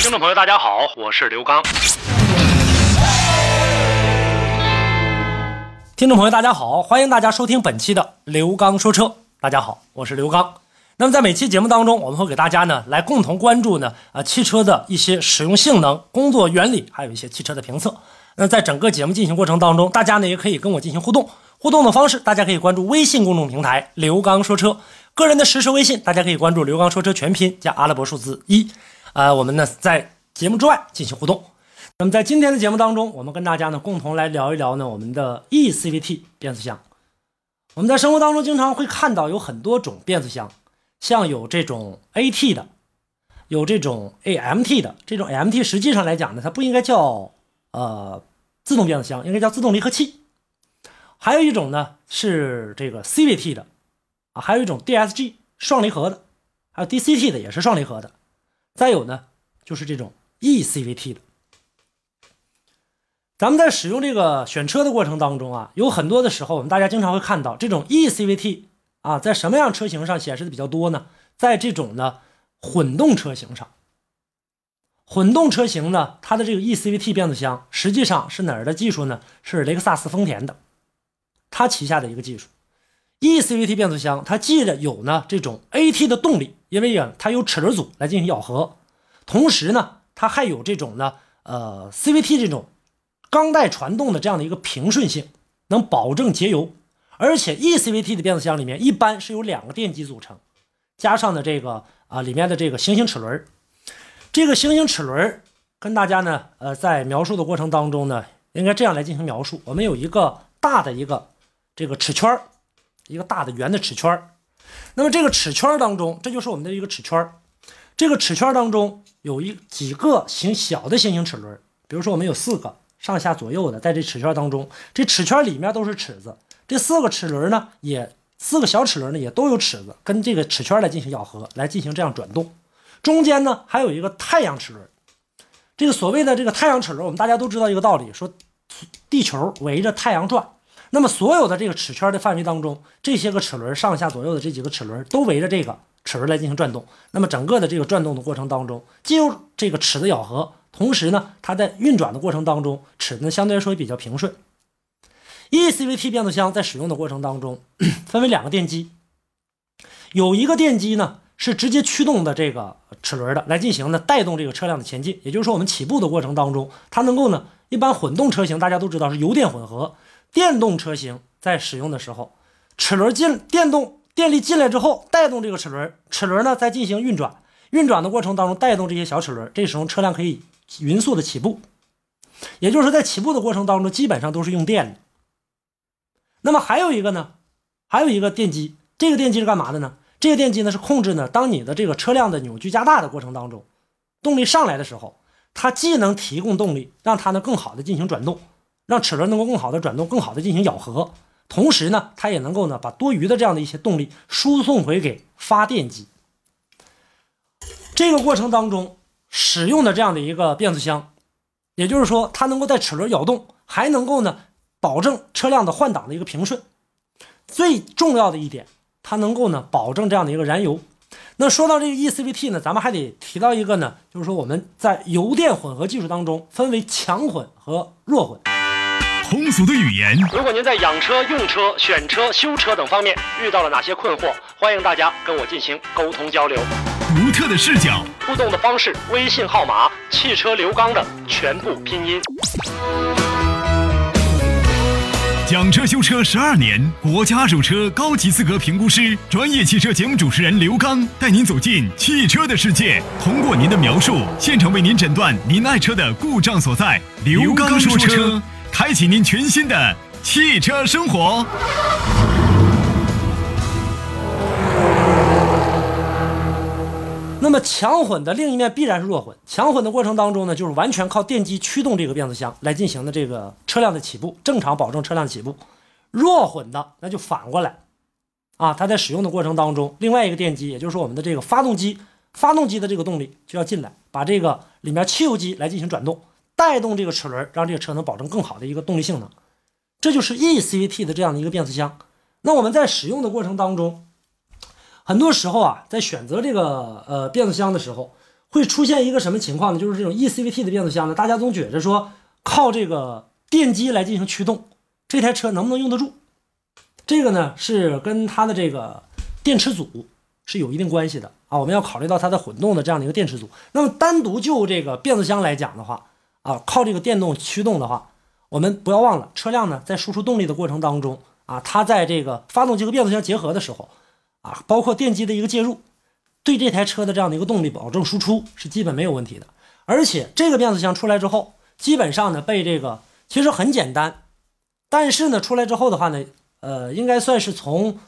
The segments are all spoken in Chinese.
听众朋友，大家好，我是刘刚。听众朋友，大家好，欢迎大家收听本期的刘刚说车。大家好，我是刘刚。那么在每期节目当中，我们会给大家呢来共同关注呢啊汽车的一些使用性能、工作原理，还有一些汽车的评测。那在整个节目进行过程当中，大家呢也可以跟我进行互动。互动的方式，大家可以关注微信公众平台“刘刚说车”，个人的实时微信，大家可以关注“刘刚说车”全拼加阿拉伯数字一。啊，我们呢在节目之外进行互动。那么在今天的节目当中，我们跟大家呢共同来聊一聊呢我们的 e CVT 变速箱。我们在生活当中经常会看到有很多种变速箱，像有这种 AT 的，有这种 AMT 的。这种 AMT 实际上来讲呢，它不应该叫呃自动变速箱，应该叫自动离合器。还有一种呢是这个 CVT 的，啊，还有一种 DSG 双离合的，还有 DCT 的也是双离合的。再有呢就是这种 eCVT 的。咱们在使用这个选车的过程当中啊，有很多的时候，我们大家经常会看到这种 eCVT 啊，在什么样车型上显示的比较多呢？在这种呢混动车型上。混动车型呢，它的这个 eCVT 变速箱实际上是哪儿的技术呢？是雷克萨斯、丰田的，它旗下的一个技术。eCVT 变速箱它既着有呢这种 AT 的动力，因为呀它有齿轮组来进行咬合，同时呢它还有这种呢呃 CVT 这种。钢带传动的这样的一个平顺性，能保证节油，而且 eCVT 的变速箱里面一般是由两个电机组成，加上的这个啊里面的这个行星齿轮，这个行星齿轮跟大家呢呃在描述的过程当中呢，应该这样来进行描述：我们有一个大的一个这个齿圈一个大的圆的齿圈那么这个齿圈当中，这就是我们的一个齿圈这个齿圈当中有一几个形小的行星齿轮，比如说我们有四个。上下左右的，在这齿圈当中，这齿圈里面都是齿子，这四个齿轮呢，也四个小齿轮呢，也都有齿子，跟这个齿圈来进行咬合，来进行这样转动。中间呢，还有一个太阳齿轮。这个所谓的这个太阳齿轮，我们大家都知道一个道理，说地球围着太阳转。那么所有的这个齿圈的范围当中，这些个齿轮上下左右的这几个齿轮都围着这个齿轮来进行转动。那么整个的这个转动的过程当中，进入这个齿的咬合。同时呢，它在运转的过程当中，齿呢相对来说也比较平顺。eCVT 变速箱在使用的过程当中，分为两个电机，有一个电机呢是直接驱动的这个齿轮的，来进行呢带动这个车辆的前进。也就是说，我们起步的过程当中，它能够呢，一般混动车型大家都知道是油电混合，电动车型在使用的时候，齿轮进电动电力进来之后，带动这个齿轮，齿轮呢在进行运转，运转的过程当中带动这些小齿轮，这时候车辆可以。匀速的起步，也就是在起步的过程当中，基本上都是用电的。那么还有一个呢，还有一个电机，这个电机是干嘛的呢？这个电机呢是控制呢，当你的这个车辆的扭矩加大的过程当中，动力上来的时候，它既能提供动力，让它呢更好的进行转动，让齿轮能够更好的转动，更好的进行咬合，同时呢，它也能够呢把多余的这样的一些动力输送回给发电机。这个过程当中。使用的这样的一个变速箱，也就是说，它能够在齿轮咬动，还能够呢保证车辆的换挡的一个平顺。最重要的一点，它能够呢保证这样的一个燃油。那说到这个 eCVT 呢，咱们还得提到一个呢，就是说我们在油电混合技术当中分为强混和弱混。通俗的语言。如果您在养车、用车、选车、修车等方面遇到了哪些困惑，欢迎大家跟我进行沟通交流。独特的视角，互动的方式，微信号码：汽车刘刚的全部拼音。讲车修车十二年，国家二手车高级资格评估师，专业汽车节目主持人刘刚带您走进汽车的世界，通过您的描述，现场为您诊断您爱车的故障所在。刘刚说车，开启您全新的汽车生活。那么强混的另一面必然是弱混。强混的过程当中呢，就是完全靠电机驱动这个变速箱来进行的这个车辆的起步，正常保证车辆起步。弱混的那就反过来，啊，它在使用的过程当中，另外一个电机，也就是我们的这个发动机，发动机的这个动力就要进来，把这个里面汽油机来进行转动，带动这个齿轮，让这个车能保证更好的一个动力性能。这就是 e CVT 的这样的一个变速箱。那我们在使用的过程当中，很多时候啊，在选择这个呃变速箱的时候，会出现一个什么情况呢？就是这种 e CVT 的变速箱呢，大家总觉着说靠这个电机来进行驱动，这台车能不能用得住？这个呢是跟它的这个电池组是有一定关系的啊。我们要考虑到它的混动的这样的一个电池组。那么单独就这个变速箱来讲的话啊，靠这个电动驱动的话，我们不要忘了，车辆呢在输出动力的过程当中啊，它在这个发动机和变速箱结合的时候啊，包括电机的一个介入，对这台车的这样的一个动力保证输出是基本没有问题的。而且这个变速箱出来之后，基本上呢被这个其实很简单，但是呢出来之后的话呢。呃，应该算是从，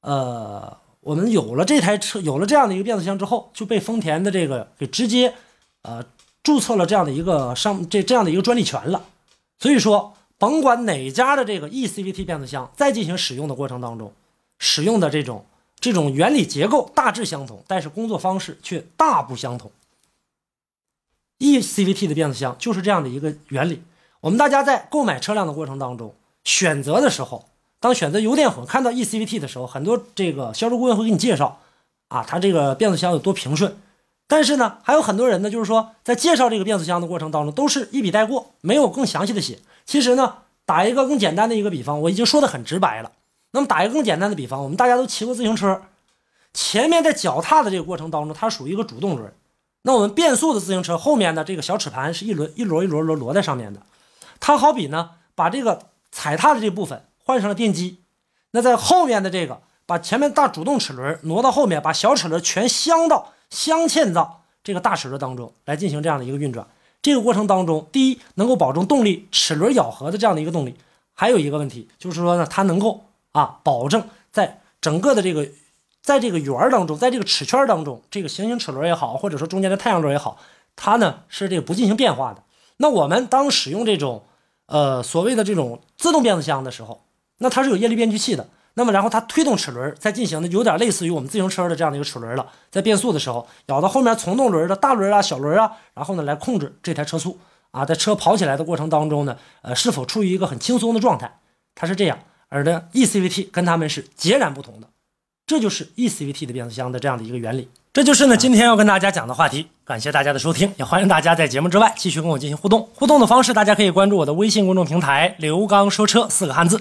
呃，我们有了这台车，有了这样的一个变速箱之后，就被丰田的这个给直接，呃，注册了这样的一个商这这样的一个专利权了。所以说，甭管哪家的这个 e CVT 变速箱在进行使用的过程当中，使用的这种这种原理结构大致相同，但是工作方式却大不相同。e CVT 的变速箱就是这样的一个原理。我们大家在购买车辆的过程当中，选择的时候。当选择油电混，看到 e CVT 的时候，很多这个销售顾问会给你介绍，啊，它这个变速箱有多平顺。但是呢，还有很多人呢，就是说在介绍这个变速箱的过程当中，都是一笔带过，没有更详细的写。其实呢，打一个更简单的一个比方，我已经说的很直白了。那么打一个更简单的比方，我们大家都骑过自行车，前面在脚踏的这个过程当中，它属于一个主动轮。那我们变速的自行车后面的这个小齿盘是一轮一摞一摞摞摞在上面的，它好比呢，把这个踩踏的这部分。换上了电机，那在后面的这个，把前面大主动齿轮挪到后面，把小齿轮全镶到镶嵌到这个大齿轮当中来进行这样的一个运转。这个过程当中，第一能够保证动力齿轮咬合的这样的一个动力，还有一个问题就是说呢，它能够啊保证在整个的这个在这个圆当中，在这个齿圈当中，这个行星齿轮也好，或者说中间的太阳轮也好，它呢是这个不进行变化的。那我们当使用这种呃所谓的这种自动变速箱的时候，那它是有液力变矩器的，那么然后它推动齿轮在进行的有点类似于我们自行车的这样的一个齿轮了，在变速的时候咬到后面从动轮的大轮啊、小轮啊，然后呢来控制这台车速啊，在车跑起来的过程当中呢，呃，是否处于一个很轻松的状态，它是这样，而呢 e CVT 跟它们是截然不同的，这就是 e CVT 的变速箱的这样的一个原理，这就是呢今天要跟大家讲的话题，感谢大家的收听，也欢迎大家在节目之外继续跟我进行互动，互动的方式大家可以关注我的微信公众平台刘刚说车四个汉字。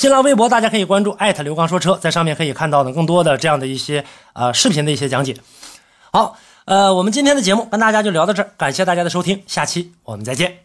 新浪微博，大家可以关注艾特刘刚说车，在上面可以看到呢更多的这样的一些呃视频的一些讲解。好，呃，我们今天的节目跟大家就聊到这儿，感谢大家的收听，下期我们再见。